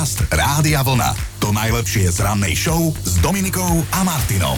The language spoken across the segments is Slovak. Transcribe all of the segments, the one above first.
Podcast Rádia Vlna. To najlepšie z rannej show s Dominikou a Martinom.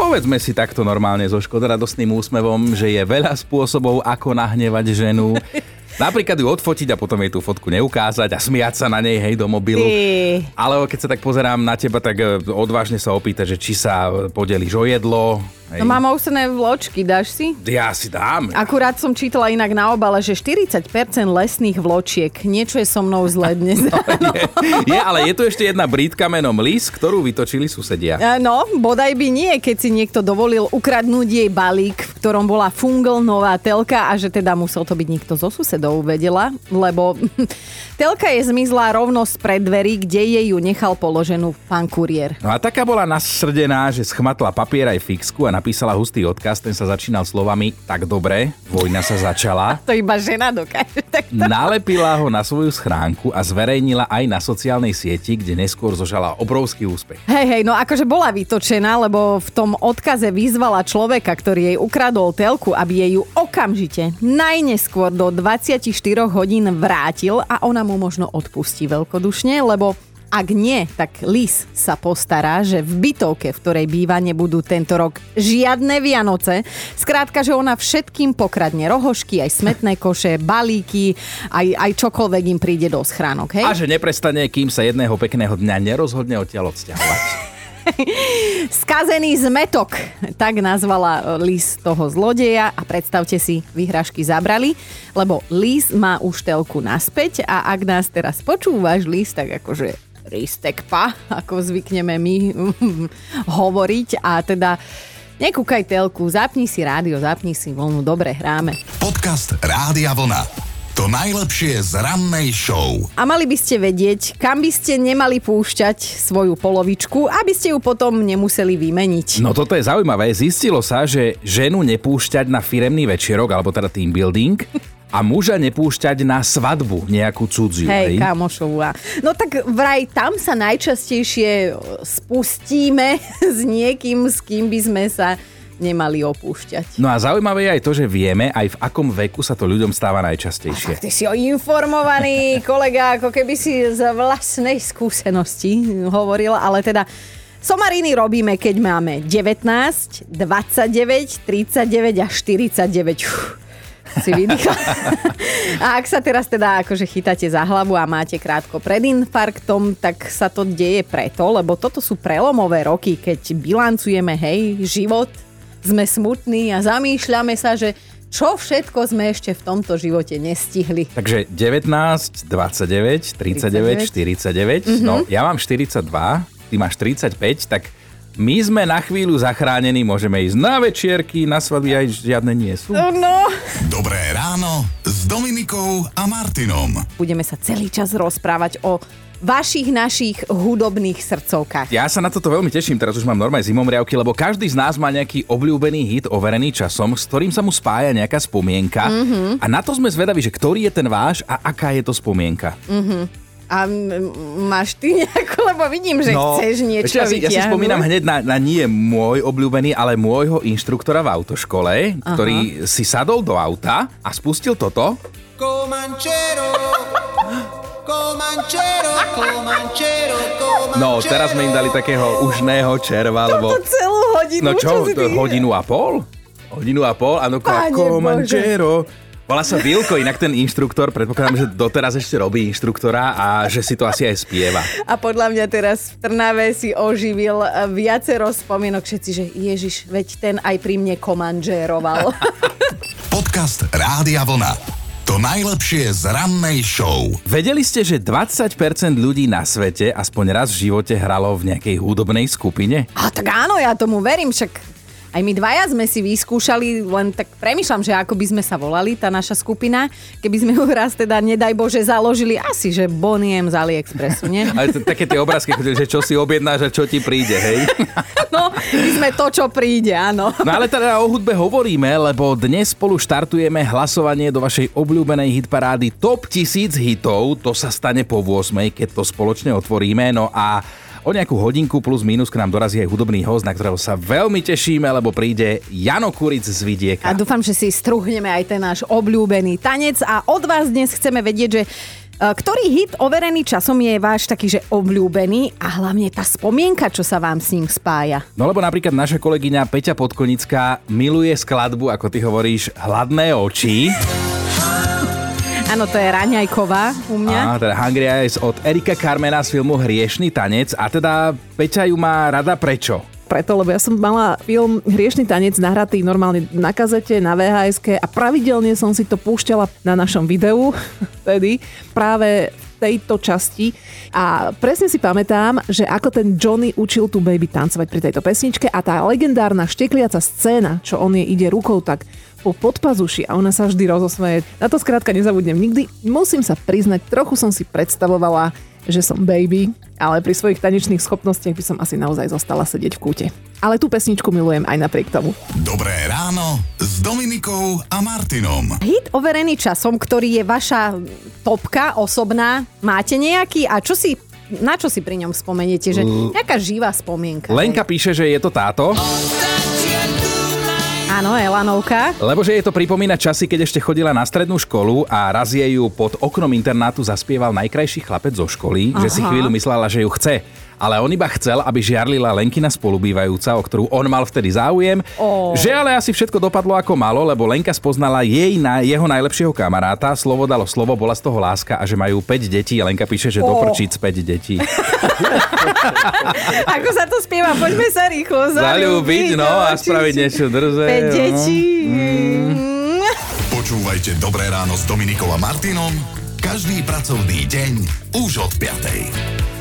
Povedzme si takto normálne so škodoradostným úsmevom, že je veľa spôsobov, ako nahnevať ženu. Napríklad ju odfotiť a potom jej tú fotku neukázať a smiať sa na nej, hej, do mobilu. Ty. Ale keď sa tak pozerám na teba, tak e, odvážne sa opýta, že či sa podeliš o jedlo. Hej. No mám ústne vločky, dáš si? Ja si dám. Akurát som čítala inak na obale, že 40% lesných vločiek. Niečo je so mnou zle dnes. je, je, ale je tu ešte jedna brítka menom Lis, ktorú vytočili susedia. E, No, bodaj by nie, keď si niekto dovolil ukradnúť jej balík, v ktorom bola fungl nová telka a že teda musel to byť niekto zo susedov, vedela, lebo telka je zmizla rovno z preddverí, kde jej ju nechal položenú pán kuriér. No a taká bola nasrdená, že schmatla papier aj fixku a napísala hustý odkaz, ten sa začínal slovami tak dobre, vojna sa začala. To iba žena dokáže. Tak Nalepila ho na svoju schránku a zverejnila aj na sociálnej sieti, kde neskôr zožala obrovský úspech. Hej, hej, no akože bola vytočená, lebo v tom odkaze vyzvala človeka, ktorý jej ukradol telku, aby jej ju okamžite najneskôr do 24 hodín vrátil a ona mu možno odpustí veľkodušne, lebo ak nie, tak Lis sa postará, že v bytovke, v ktorej býva, nebudú tento rok žiadne Vianoce. Skrátka, že ona všetkým pokradne rohošky, aj smetné koše, balíky, aj, aj čokoľvek im príde do schránok, hej? A že neprestane, kým sa jedného pekného dňa nerozhodne odtiaľ odsťahovať. Skazený zmetok, tak nazvala Lis toho zlodeja a predstavte si, vyhražky zabrali, lebo Lis má už telku naspäť a ak nás teraz počúvaš, Lis, tak akože ristek pa, ako zvykneme my hovoriť a teda nekúkaj telku, zapni si rádio, zapni si voľnu, dobre hráme. Podcast Rádia Vlna. To najlepšie z rannej show. A mali by ste vedieť, kam by ste nemali púšťať svoju polovičku, aby ste ju potom nemuseli vymeniť. No toto je zaujímavé. Zistilo sa, že ženu nepúšťať na firemný večerok, alebo teda team building, a muža nepúšťať na svadbu nejakú cudziu. Hej, kamošovú. a- No tak vraj tam sa najčastejšie spustíme s niekým, s kým by sme sa nemali opúšťať. No a zaujímavé je aj to, že vieme aj v akom veku sa to ľuďom stáva najčastejšie. Ty si informovaný kolega, ako keby si z vlastnej skúsenosti hovoril, ale teda somariny robíme, keď máme 19, 29, 39 a 49. Uf, si vydýchla. A ak sa teraz teda akože chytáte za hlavu a máte krátko pred infarktom, tak sa to deje preto, lebo toto sú prelomové roky, keď bilancujeme, hej, život, sme smutní a zamýšľame sa, že čo všetko sme ešte v tomto živote nestihli. Takže 19, 29, 39, 49, no ja mám 42, ty máš 35, tak my sme na chvíľu zachránení, môžeme ísť na večierky, na svadby aj žiadne nie sú. No, Dobré ráno s Dominikou a Martinom. budeme sa celý čas rozprávať o vašich, našich hudobných srdcovkách. Ja sa na toto veľmi teším, teraz už mám normálne zimomriavky, lebo každý z nás má nejaký obľúbený hit overený časom, s ktorým sa mu spája nejaká spomienka. Mm-hmm. A na to sme zvedaví, že ktorý je ten váš a aká je to spomienka. A máš ty nejako, lebo vidím, že no, chceš niečo ja, si, ja si vytiahnuť. spomínam hneď na, na nie môj obľúbený, ale môjho inštruktora v autoškole, Aha. ktorý si sadol do auta a spustil toto. Comanchero, Comanchero, Comanchero, Comanchero. No, teraz sme im dali takého užného červa, lebo... To celú hodinu, No čo, ty- hodinu a pol? Hodinu a pol, áno, Comanchero. Volá sa Vilko, inak ten inštruktor, predpokladám, že doteraz ešte robí inštruktora a že si to asi aj spieva. A podľa mňa teraz v Trnave si oživil viacero spomienok všetci, že Ježiš, veď ten aj pri mne komanžéroval. Podcast Rádia Vlna. To najlepšie z rannej show. Vedeli ste, že 20% ľudí na svete aspoň raz v živote hralo v nejakej hudobnej skupine? A tak áno, ja tomu verím, však aj my dvaja sme si vyskúšali, len tak premyšľam, že ako by sme sa volali, tá naša skupina, keby sme ju raz teda, nedaj Bože, založili, asi, že Boniem z AliExpressu, nie? Ale to, také tie obrázky, že čo si objednáš a čo ti príde, hej? No, my sme to, čo príde, áno. No ale teda o hudbe hovoríme, lebo dnes spolu štartujeme hlasovanie do vašej obľúbenej hitparády Top 1000 hitov. To sa stane po 8, keď to spoločne otvoríme. No a o nejakú hodinku plus minus k nám dorazí aj hudobný host, na ktorého sa veľmi tešíme, lebo príde Jano Kuric z Vidieka. A dúfam, že si struhneme aj ten náš obľúbený tanec a od vás dnes chceme vedieť, že Ktorý hit overený časom je váš taký, že obľúbený a hlavne tá spomienka, čo sa vám s ním spája? No lebo napríklad naša kolegyňa Peťa Podkonická miluje skladbu, ako ty hovoríš, Hladné oči. Áno, to je Raňajková u mňa. A teda Hungry Eyes od Erika Carmena z filmu Hriešný tanec. A teda Peťa ju má rada prečo? preto, lebo ja som mala film Hriešný tanec nahratý normálne na kazete, na vhs a pravidelne som si to púšťala na našom videu vtedy práve v tejto časti a presne si pamätám, že ako ten Johnny učil tú baby tancovať pri tejto pesničke a tá legendárna štekliaca scéna, čo on jej ide rukou tak po podpazuši a ona sa vždy rozosmeje. Na to skrátka nezabudnem nikdy. Musím sa priznať, trochu som si predstavovala že som baby, ale pri svojich tanečných schopnostiach by som asi naozaj zostala sedieť v kúte. Ale tú pesničku milujem aj napriek tomu. Dobré ráno s Dominikou a Martinom. Hit overený časom, ktorý je vaša topka osobná, máte nejaký? A čo si na čo si pri ňom spomeniete? Že nejaká živá spomienka. Lenka píše, že je to táto. Áno, Elanovka. Lebo že je to pripomína časy, keď ešte chodila na strednú školu a raz jej ju pod oknom internátu zaspieval najkrajší chlapec zo školy, Aha. že si chvíľu myslela, že ju chce ale on iba chcel, aby žiarlila Lenkina spolubývajúca, o ktorú on mal vtedy záujem. Oh. Že ale asi všetko dopadlo ako malo, lebo Lenka spoznala jej na jeho najlepšieho kamaráta, slovo dalo slovo, bola z toho láska a že majú 5 detí. A Lenka píše, že oh. doprčíc 5 detí. ako sa to spieva, poďme sa rýchlo zalúbiť. no a spraviť niečo drze. 5 no. detí. Mm. Počúvajte Dobré ráno s Dominikom a Martinom každý pracovný deň už od 5.